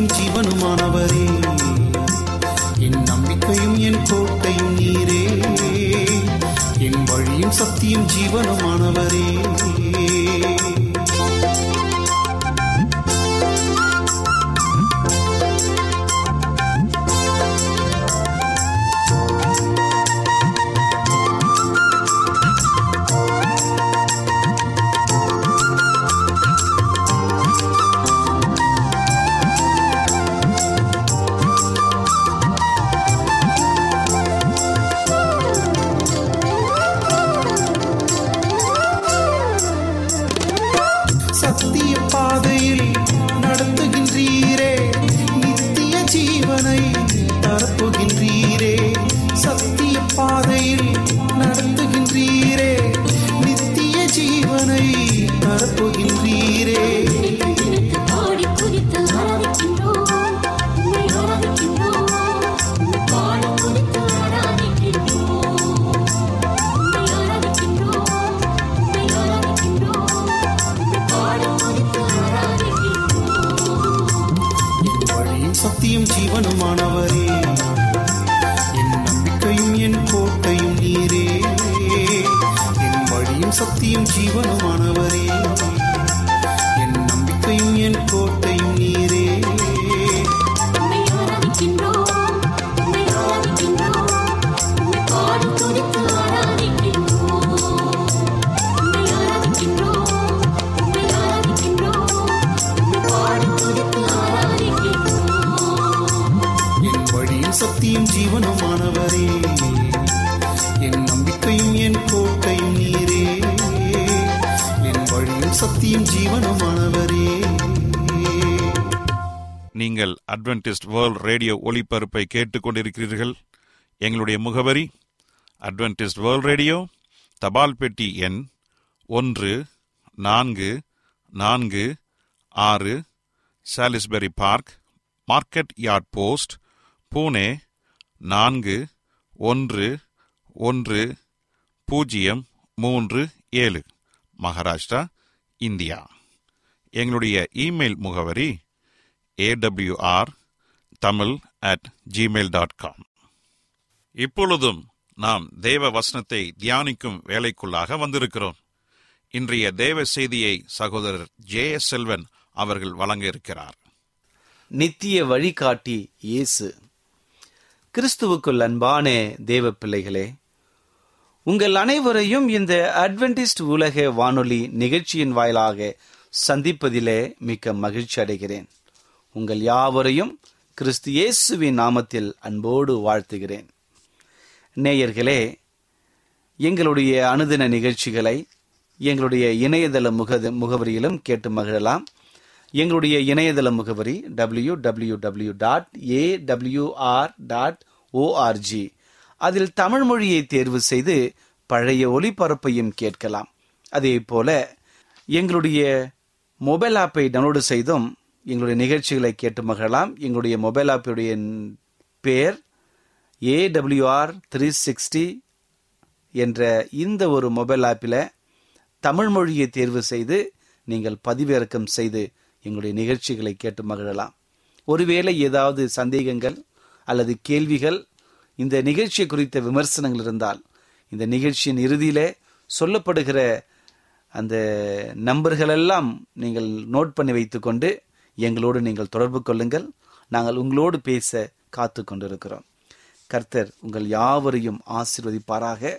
நீதியும் ஜீவனுமானவரே. என் நம்பிக்கையும் என் கோட்டையும் நீரே. என் வழியும் சக்தியும் ஜீவனுமானவரே. சத்தியம் என் நம்பிக்கையும் என் கோட்டையும் நீரே. என் வழியும் நீங்கள் அட்வென்டிஸ்ட் வேர்ல்ட் ரேடியோ ஒளிபரப்பை கேட்டுக்கொண்டிருக்கிறீர்கள். எங்களுடைய முகவரி அட்வென்டிஸ்ட் வேர்ல்ட் ரேடியோ தபால் பெட்டி எண் ஒன்று நான்கு நான்கு ஆறு Salisbury park market yard post Pune நான்கு ஒன்று ஒன்று பூஜ்ஜியம் மூன்று ஏழு. மகாராஷ்டிரா இந்தியா. எங்களுடைய இமெயில் முகவரி AWR Tamil at Gmail dot com இப்பொழுதும் நாம் தேவ வசனத்தை தியானிக்கும் வேலைக்குள்ளாக வந்திருக்கிறோம். இன்றைய தேவ செய்தியை சகோதரர் ஜே எஸ் செல்வன் அவர்கள் வழங்க இருக்கிறார். நித்திய வழிகாட்டி இயேசு. கிறிஸ்துவுக்குள் அன்பானே தேவ பிள்ளைகளே உங்கள் அனைவரையும் இந்த அட்வென்டிஸ்ட் உலக வானொலி நிகழ்ச்சியின் வாயிலாக சந்திப்பதிலே மிக்க மகிழ்ச்சி அடைகிறேன். உங்கள் யாவரையும் கிறிஸ்து இயேசுவின் நாமத்தில் அன்போடு வாழ்த்துகிறேன். நேயர்களே எங்களுடைய அனுதின நிகழ்ச்சிகளை எங்களுடைய இணையதள முக முகவரியிலும் கேட்டு மகிழலாம். எங்களுடைய இணையதள முகவரி W W W dot A WR dot ORG அதில் தமிழ் மொழியை தேர்வு செய்து பழைய ஒளிபரப்பையும் கேட்கலாம். அதே போல எங்களுடைய மொபைல் ஆப்பை டவுன்லோடு செய்தும் எங்களுடைய நிகழ்ச்சிகளை கேட்டு மகிழலாம். எங்களுடைய மொபைல் ஆப்புடைய பேர் ஏடபிள்யூஆர் த்ரீ சிக்ஸ்டி என்ற இந்த ஒரு மொபைல் ஆப்பில் தமிழ் மொழியை தேர்வு செய்து நீங்கள் பதிவிறக்கம் செய்து எங்களுடைய நிகழ்ச்சிகளை கேட்டு மகிழலாம். ஒருவேளை ஏதாவது சந்தேகங்கள் அல்லது கேள்விகள் இந்த நிகழ்ச்சியை குறித்த விமர்சனங்கள் இருந்தால் இந்த நிகழ்ச்சியின் இறுதியிலே சொல்லப்படுகிற அந்த நம்பர்களெல்லாம் நீங்கள் நோட் பண்ணி வைத்துக்கொண்டு எங்களோடு நீங்கள் தொடர்பு கொள்ளுங்கள். நாங்கள் உங்களோடு பேச காத்து கொண்டிருக்கிறோம். கர்த்தர் உங்கள் யாவரையும் ஆசிர்வதிப்பாராக.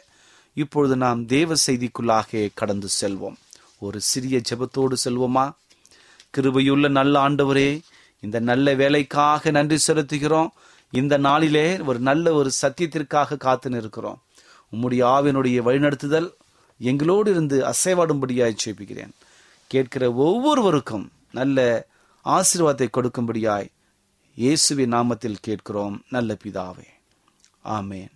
இப்பொழுது நாம் தேவ செய்திக்குள்ளாக கடந்து செல்வோம். ஒரு சிறிய ஜெபத்தோடு செல்வோமா? கிருபையுள்ள நல்ல ஆண்டவரே இந்த நல்ல வேலைக்காக நன்றி செலுத்துகிறோம். இந்த நாளிலே ஒரு நல்ல ஒரு சத்தியத்திற்காக காத்து நிற்கிறோம். உம்முடைய ஆவினுடைய வழிநடத்துதல் எங்களோடு இருந்து அசைவாடும்படியாய் சேப்பிக்கிறேன் கேட்கிற ஒவ்வொருவருக்கும் நல்ல ஆசீர்வாதத்தை கொடுக்கும்படியாய் இயேசுவின் நாமத்தில் கேட்கிறோம் நல்ல பிதாவே. ஆமேன்.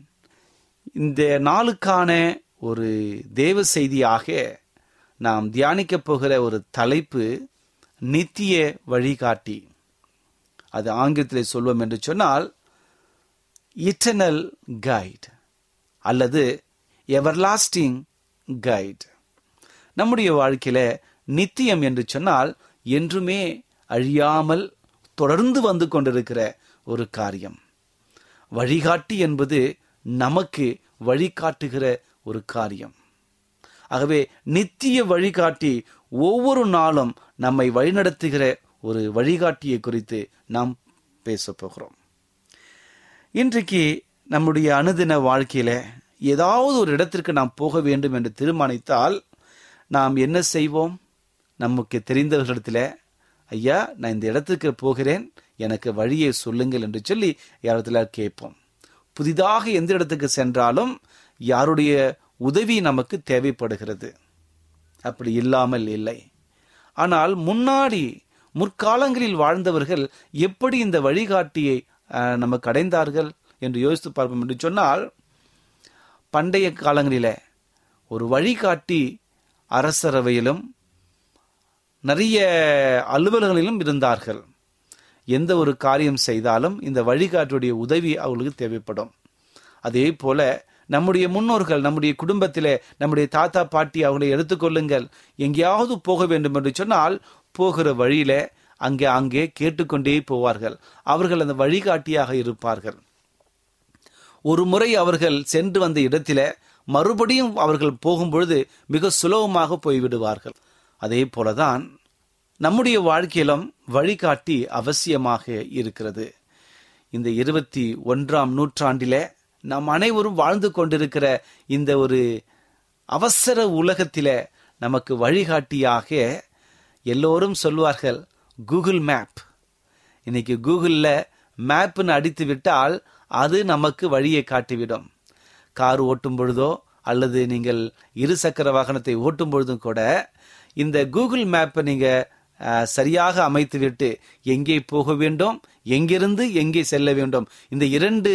இந்த நாளுக்கான ஒரு தேவ செய்தியாக நாம் தியானிக்கப் போகிற ஒரு தலைப்பு நித்திய வழிகாட்டி. அது ஆங்கிலத்தில் சொல்வோம் என்று சொன்னால் இட்டர்னல் கைட் அல்லது எவர்லாஸ்டிங் கைட் நம்முடைய வாழ்க்கையில நித்தியம் என்று சொன்னால் என்றுமே அழியாமல் தொடர்ந்து வந்து கொண்டிருக்கிற ஒரு காரியம். வழிகாட்டி என்பது நமக்கு வழிகாட்டுகிற ஒரு காரியம். ஆகவே நித்திய வழிகாட்டி ஒவ்வொரு நாளும் நம்மை வழிநடத்துகிற ஒரு வழிகாட்டியை குறித்து நாம் பேச போகிறோம். இன்றைக்கு நம்முடைய அனுதின வாழ்க்கையில ஏதாவது ஒரு இடத்திற்கு நாம் போக வேண்டும் என்று தீர்மானித்தால் நாம் என்ன செய்வோம்? நமக்கு தெரிந்தவர்களிடத்தில் ஐயா நான் இந்த இடத்துக்கு போகிறேன் எனக்கு வழியை சொல்லுங்கள் என்று சொல்லி யாரத்தில் கேட்போம். புதிதாக எந்த இடத்துக்கு சென்றாலும் யாருடைய உதவி நமக்கு தேவைப்படுகிறது. அப்படி இல்லாமல் இல்லை. ஆனால் முன்னாடி முற்காலங்களில் வாழ்ந்தவர்கள் எப்படி இந்த வழிகாட்டியை நமக்கு அடைந்தார்கள் என்று யோசித்து பார்ப்போம் என்று சொன்னால் பண்டைய காலங்களில் ஒரு வழிகாட்டி அரசரவையிலும் நிறைய அலுவலர்களிலும் இருந்தார்கள். எந்த ஒரு காரியம் செய்தாலும் இந்த வழிகாட்டுடைய உதவி அவர்களுக்கு தேவைப்படும். அதே போல நம்முடைய முன்னோர்கள் நம்முடைய குடும்பத்திலே நம்முடைய தாத்தா பாட்டி அவர்களை எடுத்துக்கொள்ளுங்கள் எங்கேயாவது போக வேண்டும் என்று சொன்னால் போகிற வழியில அங்கே அங்கே கேட்டுக்கொண்டே போவார்கள். அவர்கள் அந்த வழிகாட்டியாக இருப்பார்கள். ஒரு முறை அவர்கள் சென்று வந்த இடத்தில மறுபடியும் அவர்கள் போகும்பொழுது மிக சுலபமாக போய்விடுவார்கள். அதே போலதான் நம்முடைய வாழ்க்கையிலும் வழிகாட்டி அவசியமாக இருக்கிறது. இந்த இருபத்தி ஒன்றாம் நூற்றாண்டிலே நாம் அனைவரும் வாழ்ந்து கொண்டிருக்கிற இந்த ஒரு அவசர உலகத்தில நமக்கு வழிகாட்டியாக எல்லோரும் சொல்வார்கள் கூகுள் மேப். இன்னைக்கு கூகுளில் மேப்னு அடித்து விட்டால் அது நமக்கு வழியை காட்டிவிடும். கார் ஓட்டும் பொழுதோ அல்லது நீங்கள் இருசக்கர வாகனத்தை ஓட்டும் பொழுதும் கூட இந்த கூகுள் மேப்பை நீங்க சரியாக அமைத்துவிட்டு எங்கே போக வேண்டும் எங்கிருந்து எங்கே செல்ல வேண்டும் இந்த இரண்டு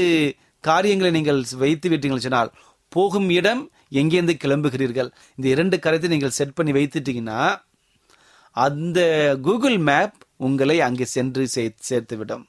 காரியங்களை நீங்கள் வைத்து விட்டீங்கள் சொன்னால் போகும் இடம் எங்கேருந்து கிளம்புகிறீர்கள்? இந்த இரண்டு கருத்தை நீங்கள் செட் பண்ணி வைத்துட்டீங்கன்னா அந்த கூகுள் மேப் உங்களை அங்கே சென்று சே- சேர்த்துவிடும்.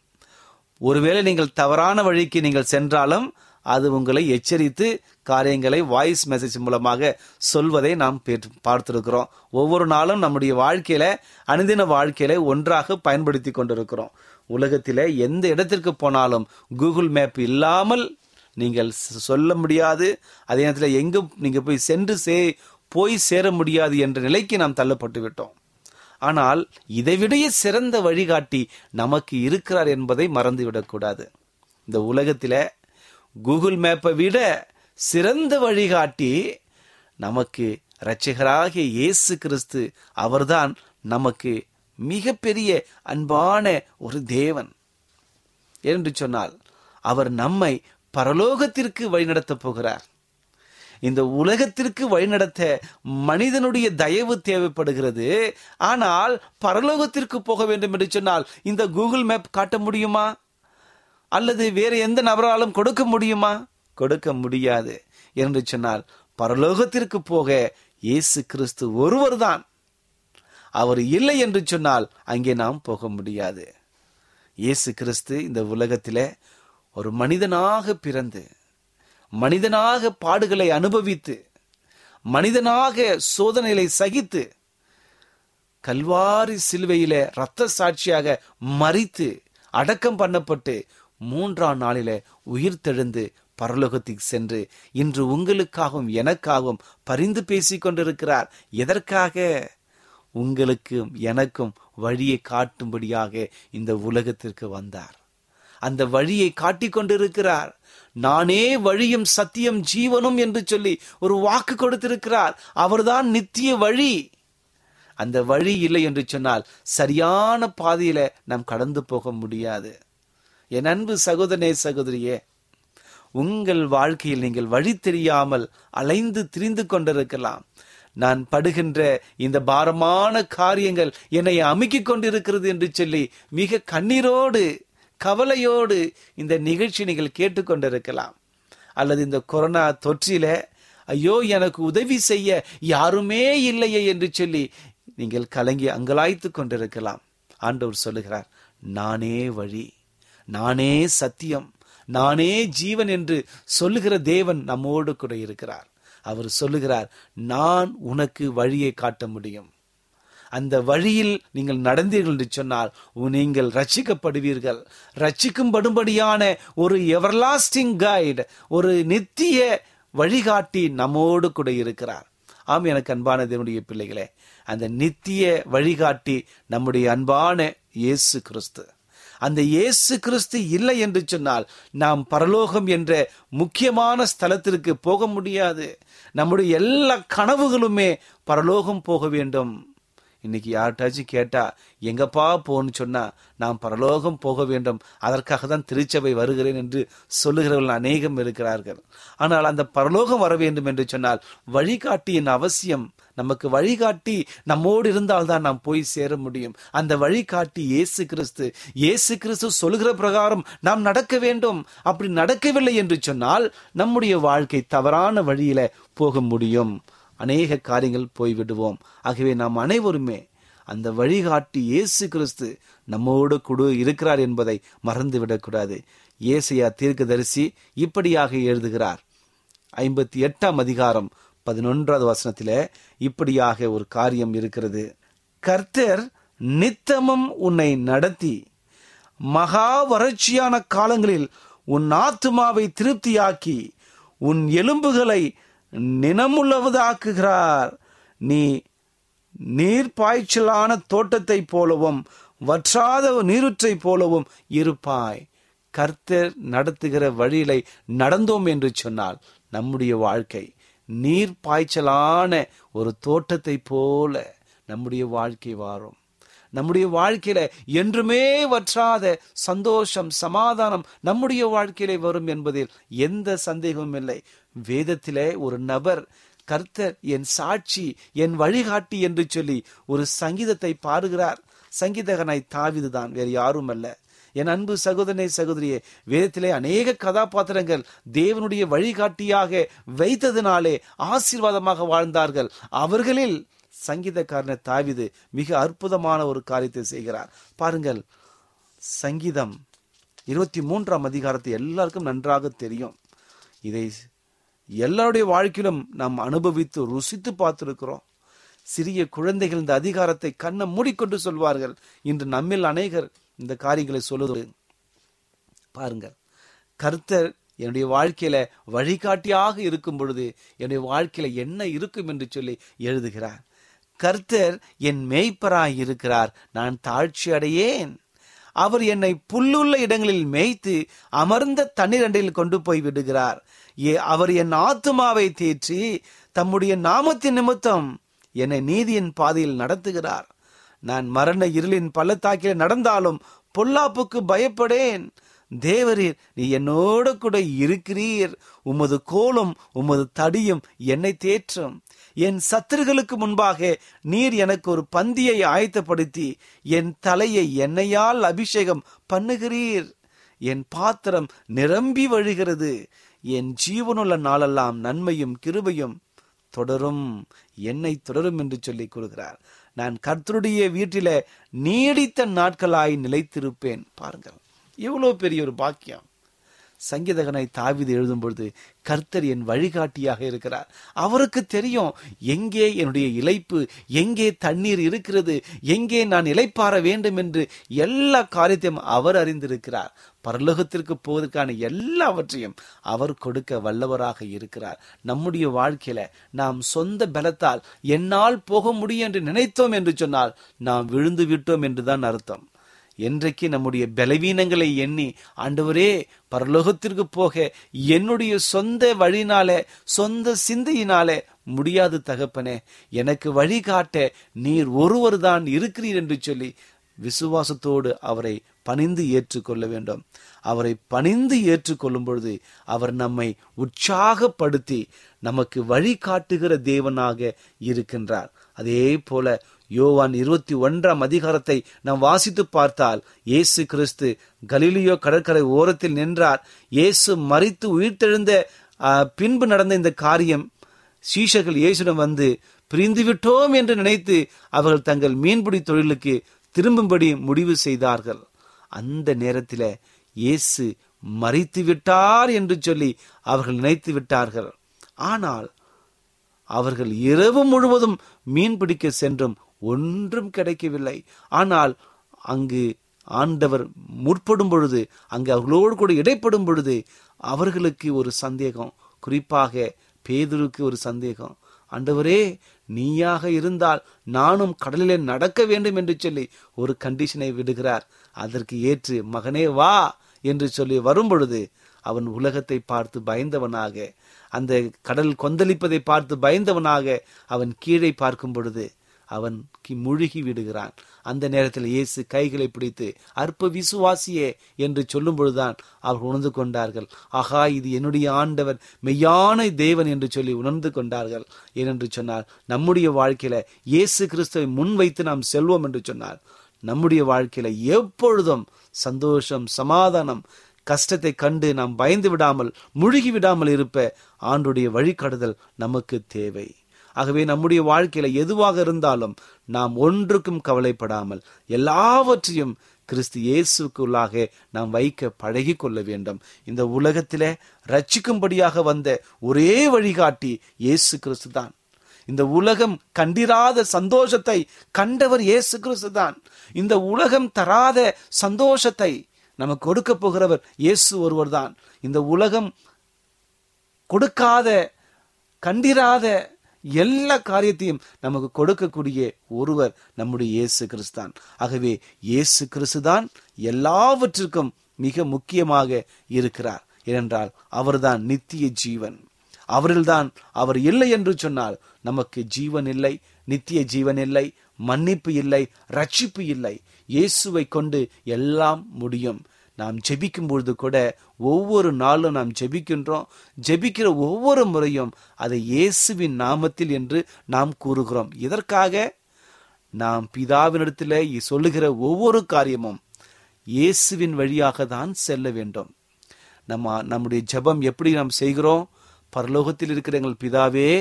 ஒருவேளை நீங்கள் தவறான வழிக்கு நீங்கள் சென்றாலும் அது உங்களை எச்சரித்து காரியங்களை வாய்ஸ் மெசேஜ் மூலமாக சொல்வதை நாம் பெற்று- பார்த்திருக்கிறோம். ஒவ்வொரு நாளும் நம்முடைய வாழ்க்கையில அனுதின வாழ்க்கையில ஒன்றாக பயன்படுத்தி கொண்டிருக்கிறோம். உலகத்தில எந்த இடத்திற்கு போனாலும் கூகுள் மேப் இல்லாமல் நீங்கள் சொல்ல முடியாது. அதே நேரத்தில் எங்கு நீங்கள் போய் சென்று சே போய் சேர முடியாது என்ற நிலைக்கு நாம் தள்ளப்பட்டு விட்டோம். ஆனால் இதைவிடைய சிறந்த வழிகாட்டி நமக்கு இருக்கிறார் என்பதை மறந்துவிடக்கூடாது இந்த உலகத்தில் கூகுள் மேப்பை விட சிறந்த வழிகாட்டி நமக்கு இரட்சகராகிய இயேசு கிறிஸ்து. அவர்தான் நமக்கு மிகப்பெரிய அன்பான ஒரு தேவன். என்று சொன்னால் அவர் நம்மை பரலோகத்திற்கு வழிநடத்தப் போகிறார். இந்த உலகத்திற்கு வழிநடத்த மனிதனுடைய தயவு தேவைப்படுகிறது. ஆனால் பரலோகத்திற்கு போக வேண்டும் என்று சொன்னால் இந்த கூகுள் மேப் காட்ட முடியுமா? அல்லது வேறு எந்த நபராலும் கொடுக்க முடியுமா? கொடுக்க முடியாது. என்று சொன்னால் பரலோகத்திற்கு போக இயேசு கிறிஸ்து ஒருவர் தான் அவர் இல்லை என்று சொன்னால் அங்கே நாம் போக முடியாது. இயேசு கிறிஸ்து இந்த உலகத்தில் ஒரு மனிதனாக பிறந்து மனிதனாக பாடுகளை அனுபவித்து மனிதனாக சோதனைகளை சகித்து கல்வாரி சிலுவையில இரத்த சாட்சியாக மறித்து அடக்கம் பண்ணப்பட்டு மூன்றாம் நாளில உயிர் தெழுந்து பரலோகத்துக்கு சென்று இன்று உங்களுக்காகவும் எனக்காகவும் பரிந்து பேசி கொண்டிருக்கிறார். எதற்காக? உங்களுக்கும் எனக்கும் வழியை காட்டும்படியாக இந்த உலகத்திற்கு வந்தார். அந்த வழியை காட்டிக் கொண்டிருக்கிறார். நானே வழியும் சத்தியம் ஜீவனும் என்று சொல்லி ஒரு வாக்கு கொடுத்திருக்கிறார். அவர்தான் நித்திய வழி. அந்த வழி இல்லை என்று சொன்னால் சரியான பாதையில நாம் கடந்து போக முடியாது. என் அன்பு சகோதரனே சகோதரியே உங்கள் வாழ்க்கையில் நீங்கள் வழி தெரியாமல் அலைந்து திரிந்து கொண்டிருக்கலாம். நான் படுகின்ற இந்த பாரமான காரியங்கள் என்னை அமுக்கிக் கொண்டிருக்கிறது என்று சொல்லி மிக கண்ணீரோடு கவலையோடு இந்த நிகழ்ச்சி நீங்கள் கேட்டுக்கொண்டிருக்கலாம் அல்லது இந்த கொரோனா தொற்றில ஐயோ எனக்கு உதவி செய்ய யாருமே இல்லையே என்று சொல்லி நீங்கள் கலங்கி அங்கலாய்த்து கொண்டிருக்கலாம். ஆண்டவர் சொல்லுகிறார் நானே வழி. நானே சத்தியம் நானே ஜீவன் என்று சொல்லுகிற தேவன் நம்மோடு கூட இருக்கிறார். அவர் சொல்லுகிறார் நான் உனக்கு வழியை காட்ட முடியும். அந்த வழியில் நீங்கள் நடந்தீர்கள் என்று சொன்னால் நீங்கள் நீங்கள் ரட்சிக்கப்படுவீர்கள். ரட்சிக்கும்படும்படியான ஒரு எவர்லாஸ்டிங் கைடு ஒரு நித்திய வழிகாட்டி நம்மோடு கூட இருக்கிறார். ஆம் எனக்கு அன்பான தேவனுடைய பிள்ளைகளே அந்த நித்திய வழிகாட்டி நம்முடைய அன்பான இயேசு கிறிஸ்து. அந்த இயேசு கிறிஸ்து இல்லை என்று சொன்னால் நாம் பரலோகம் என்ற முக்கியமான ஸ்தலத்திற்கு போக முடியாது. நம்முடைய எல்லா கனவுகளுமே பரலோகம் போக வேண்டும். இன்னைக்கு யார்கிட்டாச்சும் கேட்டா எங்கப்பா போன்னு சொன்னா நாம் பரலோகம் போக வேண்டும். அதற்காக தான் திருச்சபை வருகிறேன் என்று சொல்லுகிறவர்கள் அநேகம் இருக்கிறார்கள். ஆனால் அந்த பரலோகம் வர வேண்டும் என்று சொன்னால் வழிகாட்டியின் அவசியம் நமக்கு வழிகாட்டி நம்மோடு இருந்தால்தான் நாம் போய் சேர முடியும். அந்த வழிகாட்டி இயேசு கிறிஸ்து. இயேசு கிறிஸ்து சொல்லுகிற பிரகாரம் நாம் நடக்க வேண்டும். அப்படி நடக்கவில்லை என்று சொன்னால் நம்முடைய வாழ்க்கை தவறான வழியில போக முடியும். அநேக காரியங்கள் போய்விடுவோம். ஆகவே நாம் அனைவருமே அந்த வழிகாட்டி இயேசு கிறிஸ்து நம்மோடு குடு இருக்கிறார் என்பதை மறந்துவிடக்கூடாது ஏசையா தீர்க்கதரிசி இப்படியாக எழுதுகிறார். ஐம்பத்தி எட்டாம் அதிகாரம் பதினொன்றாவது வசனத்திலே இப்படியாக ஒரு காரியம் இருக்கிறது. கர்த்தர் நித்தமும் உன்னை நடத்தி மகா வறட்சியான காலங்களில் உன் ஆத்துமாவை திருப்தியாக்கி உன் எலும்புகளை நினமுள்ளவதாக்குகிறார். நீ நீர்ப்பாய்ச்சலான தோட்டத்தைப் போலவும் வற்றாத நீருற்றைப் போலவும் இருப்பாய். கர்த்தர் நடத்துகிற வழியிலை நடந்தோம் என்று சொன்னால் நம்முடைய வாழ்க்கை நீர் பாய்ச்சலான ஒரு தோட்டத்தை போல நம்முடைய வாழ்க்கை வாரும் நம்முடைய வாழ்க்கையில என்றுமே வற்றாத சந்தோஷம் சமாதானம் நம்முடைய வாழ்க்கையிலே வரும் என்பதில் எந்த சந்தேகமும் இல்லை. வேதத்திலே ஒரு நபர் கர்த்தர் என் சாட்சி என் வழிகாட்டி என்று சொல்லி ஒரு சங்கீதத்தை பாடுகிறார். சங்கீதகனாய் தாவிதுதான் வேறு யாரும் அல்ல என் அன்பு சகோதரனே சகோதரியே வேதத்திலே அநேக கதாபாத்திரங்கள் தேவனுடைய வழிகாட்டியாக வைத்ததினாலே ஆசீர்வாதமாக வாழ்ந்தார்கள். அவர்களில் சங்கீதக்காரன தாவிது மிக அற்புதமான ஒரு காரியத்தை செய்கிறார். பாருங்கள் சங்கீதம் இருபத்தி மூன்றாம் அதிகாரத்தை எல்லாருக்கும் நன்றாக தெரியும். இதை எல்லாருடைய வாழ்க்கையிலும் நாம் அனுபவித்து ருசித்து பார்த்திருக்கிறோம். சிறிய குழந்தைகள் இந்த அதிகாரத்தை கண்ணை மூடிக்கொண்டு சொல்வார்கள். இன்று நம்மில் அநேகர் இந்த காரியங்களை சொல்லுவது பாருங்கள் கர்த்தர் என்னுடைய வாழ்க்கையில வழிகாட்டியாக இருக்கும் பொழுது என்னுடைய வாழ்க்கையில என்ன இருக்கும் என்று சொல்லி எழுதுகிறார். கர்த்தர் என் மேய்ப்பராய் இருக்கிறார். நான் தாழ்ச்சி அடையேன். அவர் என்னை புல்லுள்ள இடங்களில் மேய்த்து அமர்ந்த தண்ணீரண்டில் கொண்டு போய் விடுகிறார். ஏ அவர் என் ஆத்துமாவை தேற்றி தம்முடைய நாமத்தின் நிமித்தம் என்னை நீதியின் பாதையில் நடத்துகிறார். நான் மரண இருளின் பள்ளத்தாக்கிலே நடந்தாலும் பொல்லாப்புக்கு பயப்படேன். தேவரீர் நீ என்னோடு கூட இருக்கிறீர். உமது கோலும் உமது தடியும் என்னை தேற்றும். என் சத்துருகளுக்கு முன்பாக நீர் எனக்கு ஒரு பந்தியை ஆயத்தப்படுத்தி என் தலையை எண்ணெயால் அபிஷேகம் பண்ணுகிறீர். என் பாத்திரம் நிரம்பி வழிகிறது. என் ஜீவனுள்ள நாளெல்லாம் நன்மையும் கிருபையும் தொடரும். என்னை தொடரும் என்று சொல்லி கூறுகிறார். நான் கர்த்தருடைய வீட்டில நீடித்த நாட்களாய் நிலைத்திருப்பேன். பாருங்கள். எவ்வளவு பெரிய ஒரு பாக்கியம். சங்கீதகனை தாவிது எழுதும் பொழுது கர்த்தர் என் வழிகாட்டியாக இருக்கிறார். அவருக்கு தெரியும் எங்கே என்னுடைய இழைப்பு எங்கே தண்ணீர் இருக்கிறது எங்கே நான் இலைப்பாற வேண்டும் என்று எல்லா காரியத்தையும் அவர் அறிந்திருக்கிறார். பரலோகத்திற்கு போவதற்கான எல்லாவற்றையும் அவர் கொடுக்க வல்லவராக இருக்கிறார். நம்முடைய வாழ்க்கையில நாம் சொந்த பலத்தால் என்னால் போக முடியும் என்று நினைத்தோம் என்று சொன்னால் நாம் விழுந்து விட்டோம் என்றுதான் அர்த்தம். என்றைக்கு நம்முடைய பலவீனங்களை எண்ணி ஆண்டவரே பரலோகத்திற்கு போக என்னுடைய சொந்த வழினால சொந்த சிந்தையினால முடியாது தகப்பனே. எனக்கு வழிகாட்ட நீர் ஒருவர் தான் இருக்கிறீர் என்று சொல்லி விசுவாசத்தோடு அவரை பணிந்து ஏற்றுக்கொள்ள வேண்டும். அவரை பணிந்து ஏற்றுக்கொள்ளும் பொழுது அவர் நம்மை உற்சாகப்படுத்தி நமக்கு வழிகாட்டுகிற தேவனாக இருக்கின்றார். அதே போல யோவான் இருபத்தி ஒன்றாம் அதிகாரத்தை நாம் வாசித்து பார்த்தால் இயேசு கிறிஸ்து கலிலியோ கடற்கரை ஓரத்தில் நின்றார். இயேசு மறித்து உயிர்த்தெழுந்த பின்பு நடந்த இந்த காரியம் சீஷர்கள் இயேசுடன் வந்து பிரிந்து விட்டோம் என்று நினைத்து அவர்கள் தங்கள் மீன்பிடி தொழிலுக்கு திரும்பும்படி முடிவு செய்தார்கள். அந்த நேரத்தில் இயேசு மறித்து விட்டார் என்று சொல்லி அவர்கள் நினைத்து விட்டார்கள். ஆனால் அவர்கள் இரவு முழுவதும் மீன் பிடிக்க சென்றும் ஒன்றும் கிடைக்கவில்லை. ஆனால் அங்கு ஆண்டவர் முற்படும் பொழுது அங்கு அவர்களோடு கூட இடைப்படும் பொழுது அவர்களுக்கு ஒரு சந்தேகம். குறிப்பாக பேதருக்கு ஒரு சந்தேகம். ஆண்டவரே நீயாக இருந்தால் நானும் கடலிலே நடக்க வேண்டும் என்று சொல்லி ஒரு கண்டிஷனை விடுகிறார். அதற்கு ஏற்று மகனே வா என்று சொல்லி வரும் பொழுது அவன் உலகத்தை பார்த்து பயந்தவனாக அந்த கடல் கொந்தளிப்பதை பார்த்து பயந்தவனாக அவன் கீழே பார்க்கும் பொழுது அவன் கி- முழுகி விடுகிறான். அந்த நேரத்தில் இயேசு கைகளை பிடித்து அற்ப விசுவாசியே என்று சொல்லும் பொழுதுதான் அவர்கள் உணர்ந்து கொண்டார்கள். ஆகா இது என்னுடைய ஆண்டவர் மெய்யான தேவன் என்று சொல்லி உணர்ந்து கொண்டார்கள். ஏனென்று சொன்னார் நம்முடைய வாழ்க்கையில இயேசு கிறிஸ்துவை முன்வைத்து நாம் செல்வோம் என்று சொன்னார் நம்முடைய வாழ்க்கையில எப்பொழுதும் சந்தோஷம் சமாதானம் கஷ்டத்தை கண்டு நாம் பயந்து விடாமல் முழுகி விடாமல் இருப்ப ஆண்டுடைய வழிகாட்டுதல் நமக்கு தேவை. ஆகவே நம்முடைய வாழ்க்கையில எதுவாக இருந்தாலும் நாம் ஒன்றுக்கும் கவலைப்படாமல் எல்லாவற்றையும் கிறிஸ்து இயேசுக்குள்ளாக நாம் வைக்க பழகி கொள்ள வேண்டும். இந்த உலகத்திலே ரட்சிக்கும்படியாக வந்த ஒரே வழிகாட்டி இயேசு கிறிஸ்து தான். இந்த உலகம் கண்டிராத சந்தோஷத்தை கண்டவர் இயேசு கிறிஸ்து தான். இந்த உலகம் தராத சந்தோஷத்தை நமக்கு கொடுக்க போகிறவர் இயேசு ஒருவர் தான். இந்த உலகம் கொடுக்காத கண்டிராத எல்லா காரியத்தையும் நமக்கு கொடுக்கக்கூடிய ஒருவர் நம்முடைய இயேசு கிறிஸ்தான். ஆகவே இயேசு கிறிஸ்துதான் எல்லாவற்றிற்கும் மிக முக்கியமாக இருக்கிறார். ஏனென்றால் அவர்தான் நித்திய ஜீவன். அவரில்தான் அவர் இல்லை என்று சொன்னால் நமக்கு ஜீவன் இல்லை நித்திய ஜீவன் இல்லை மன்னிப்பு இல்லை ரட்சிப்பு இல்லை. இயேசுவை கொண்டு எல்லாம் முடியும். நாம் ஜெபிக்கும் பொழுது கூட ஒவ்வொரு நாளும் நாம் ஜெபிக்கின்றோம். ஜெபிக்கிற ஒவ்வொரு முறையும் அதை இயேசுவின் நாமத்தில் என்று நாம் கூறுகிறோம். இதற்காக நாம் பிதாவினிடத்தில் சொல்லுகிற ஒவ்வொரு காரியமும் இயேசுவின் வழியாக தான் செல்ல வேண்டும். நம்ம நம்முடைய ஜெபம் எப்படி நாம் செய்கிறோம்? பரலோகத்தில் இருக்கிற எங்கள் பிதாவே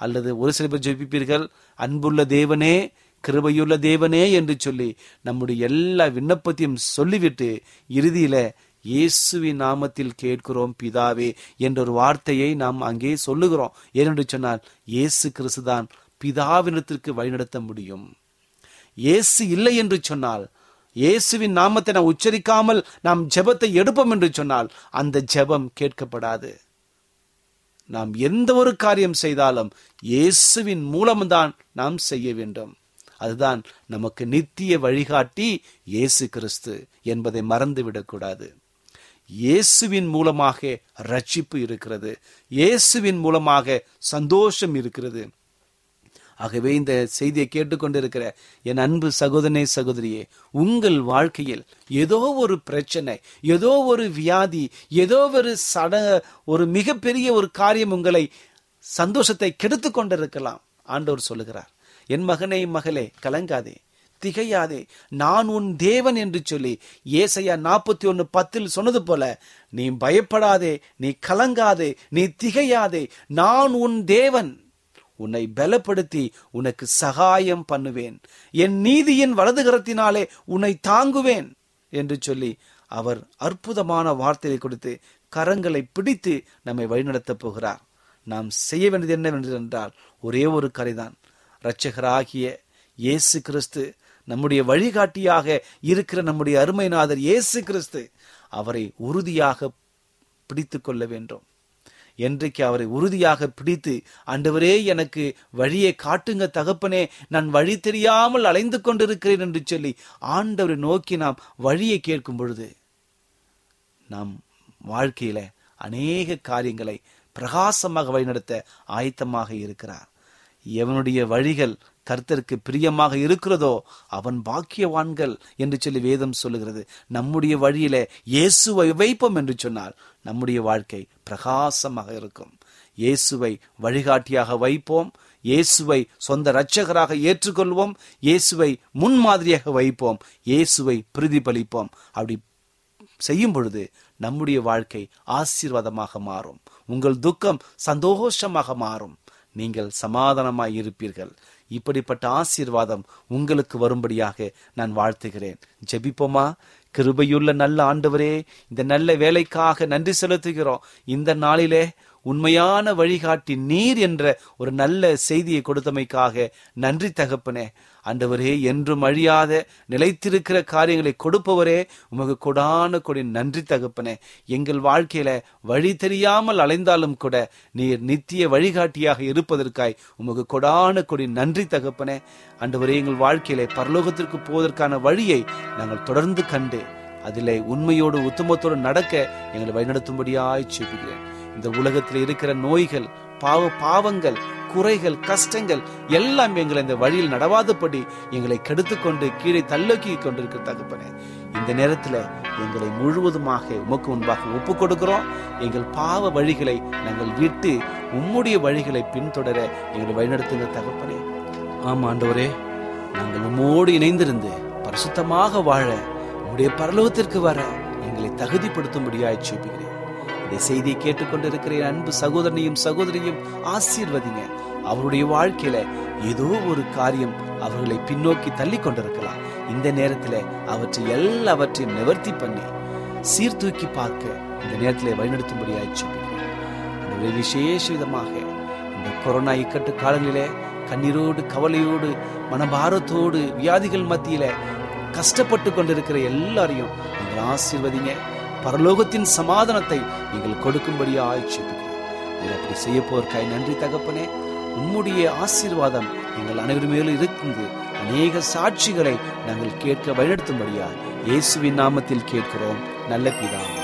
அல்லது ஒரு சில பேர் ஜெபிப்பீர்கள் அன்புள்ள தேவனே கிருபையுள்ள தேவனே என்று சொல்லி நம்முடைய எல்லா விண்ணப்பத்தையும் சொல்லிவிட்டு இறுதியில இயேசுவின் நாமத்தில் கேட்கிறோம் பிதாவே என்ற ஒரு வார்த்தையை நாம் அங்கே சொல்லுகிறோம். ஏனென்று சொன்னால் இயேசு கிறிஸ்துதான் பிதாவினத்திற்கு வழிநடத்த முடியும். இயேசு இல்லை என்று சொன்னால் இயேசுவின் நாமத்தை நாம் உச்சரிக்காமல் நாம் ஜெபத்தை எடுப்போம் என்று சொன்னால் அந்த ஜெபம் கேட்கப்படாது. நாம் எந்த ஒரு காரியம் செய்தாலும் இயேசுவின் மூலம்தான் நாம் செய்ய வேண்டும். அதுதான் நமக்கு நித்திய வழிகாட்டி இயேசு கிறிஸ்து என்பதை மறந்துவிடக்கூடாது இயேசுவின் மூலமாக ரட்சிப்பு இருக்கிறது. இயேசுவின் மூலமாக சந்தோஷம் இருக்கிறது. ஆகவே இந்த செய்தியை கேட்டுக்கொண்டிருக்கிற என் அன்பு சகோதரனே சகோதரியே உங்கள் வாழ்க்கையில் ஏதோ ஒரு பிரச்சனை ஏதோ ஒரு வியாதி ஏதோ ஒரு சட ஒரு மிகப்பெரிய ஒரு காரியம் உங்களை சந்தோஷத்தை கெடுத்து கொண்டிருக்கலாம். ஆண்டவர் சொல்லுகிறார். என் மகனே மகளே கலங்காதே திகையாதே. நான் உன் தேவன் என்று சொல்லி ஏசையா நாற்பத்தி ஒன்னு பத்தில் சொன்னது போல நீ பயப்படாதே நீ கலங்காதே நீ திகையாதே. நான் உன் தேவன். உன்னை பலப்படுத்தி உனக்கு சகாயம் பண்ணுவேன். என் நீதியின் வலதுகரத்தினாலே உன்னை தாங்குவேன் என்று சொல்லி அவர் அற்புதமான வார்த்தையை கொடுத்து கரங்களை பிடித்து நம்மை வழிநடத்தப் போகிறார். நாம் செய்ய வேண்டியது என்னவென்றால் என்றால் ஒரே ஒரு கரைதான் இரட்சகராகிய இயேசு கிறிஸ்து நம்முடைய வழிகாட்டியாக இருக்கிற நம்முடைய அருமைநாதர் இயேசு கிறிஸ்து அவரை உறுதியாக பிடித்து கொள்ள வேண்டும். என்றைக்கு அவரை உறுதியாக பிடித்து ஆண்டவரே எனக்கு வழியை காட்டுங்க தகப்பனே நான் வழி தெரியாமல் அலைந்து கொண்டிருக்கிறேன் என்று சொல்லி ஆண்டவரை நோக்கி நாம் வழியை கேட்கும் பொழுது நாம் வாழ்க்கையில அநேக காரியங்களை பிரகாசமாக வழிநடத்த ஆயத்தமாக இருக்கிறார். எவனுடைய வழிகள் கர்த்தருக்கு பிரியமாக இருக்கிறதோ அவன் பாக்கியவான்கள் என்று சொல்லி வேதம் சொல்லுகிறது. நம்முடைய வழியில இயேசுவை வைப்போம் என்று சொன்னால் நம்முடைய வாழ்க்கை பிரகாசமாக இருக்கும். இயேசுவை வழிகாட்டியாக வைப்போம். இயேசுவை சொந்த இரட்சகராக ஏற்றுக்கொள்வோம். இயேசுவை முன்மாதிரியாக வைப்போம். இயேசுவை பிரதிபலிப்போம். அப்படி செய்யும் பொழுது நம்முடைய வாழ்க்கை ஆசீர்வாதமாக மாறும். உங்கள் துக்கம் சந்தோஷமாக மாறும். நீங்கள் சமாதானமாய் இருப்பீர்கள். இப்படிப்பட்ட ஆசீர்வாதம் உங்களுக்கு வரும்படியாக நான் வாழ்த்துகிறேன். ஜெபிப்போமா? கிருபையுள்ள நல்ல ஆண்டவரே இந்த நல்ல வேலைக்காக நன்றி செலுத்துகிறோம். இந்த நாளிலே உண்மையான வழிகாட்டி நீர் என்ற ஒரு நல்ல செய்தியை கொடுத்தமைக்காக நன்றி தகப்பனே. அண்டவரே என்றும் அழியாத நிலைத்திருக்கிற காரியங்களை கொடுப்பவரே உமக்கு கொடான கொடி நன்றி தகப்பனே. எங்கள் வாழ்க்கையில வழி தெரியாமல் அலைந்தாலும் கூட நீர் நித்திய வழிகாட்டியாக இருப்பதற்காய் உமக்கு கொடான கொடி நன்றி தகப்பனே. அண்டவரே எங்கள் வாழ்க்கையில பரலோகத்திற்கு போவதற்கான வழியை நாங்கள் தொடர்ந்து கண்டு அதிலே உண்மையோடு உத்தமத்தோடு நடக்க எங்களை வழிநடத்தும்படியாய் செய்கிறேன் இந்த உலகத்தில் இருக்கிற நோய்கள் பாவ பாவங்கள் குறைகள் கஷ்டங்கள் எல்லாம் எங்களை இந்த வழியில் நடவாதபடி எங்களை கெடுத்துக்கொண்டு கீழே தள்ளக்கி கொண்டிருக்கிற தகப்பனே இந்த நேரத்துல எங்களை முழுவதுமாக உமக்கு முன்பாக ஒப்பு கொடுக்கிறோம் எங்கள் பாவ வழிகளை நாங்கள் விட்டு உம்முடைய வழிகளை பின்தொடர எங்களை வழிநடத்துங்க தகப்பனே. ஆமா ஆண்டவரே. நாங்கள் உம்மோடு இணைந்திருந்து பரிசுத்தமாக வாழ உம்முடைய பரலோகத்திற்கு வர எங்களை தகுதிப்படுத்தும்படியாய் செபிக்கிறேன் இந்த செய்தியை கேட்டுக்கொண்டிருக்கிற அன்பு சகோதரனையும் சகோதரியும் ஆசீர்வதிங்க. அவருடைய வாழ்க்கையில ஏதோ ஒரு காரியம் அவர்களை பின்னோக்கி தள்ளி கொண்டிருக்கலாம் இந்த நேரத்துல அவற்றை எல்லாவற்றையும் நிவர்த்தி பண்ணி சீர்தூக்கி பார்க்க இந்த நேரத்தில் வழிநடத்தும்படியாய் சொல்லுகிறேன் விசேஷ விதமாக இந்த இந்த கொரோனா இக்கட்டு காலங்களிலே கண்ணீரோடு கவலையோடு மனபாரத்தோடு வியாதிகள் மத்தியில கஷ்டப்பட்டு கொண்டிருக்கிற எல்லாரையும் நீங்கள் ஆசீர்வதிங்க. பரலோகத்தின் சமாதானத்தை நீங்கள் கொடுக்கும்படியா ஆய்ச்சிக்கிறேன் நீங்கள் அப்படி செய்ய போவதற்காய் நன்றி தகப்பனே. உம்முடைய ஆசீர்வாதம் எங்கள் அனைவரும் மேலும் இருக்குது அநேக சாட்சிகளை நாங்கள் கேட்க வழிநடத்தும்படியா இயேசுவின் நாமத்தில் கேட்கிறோம். நல்ல பிதாவே.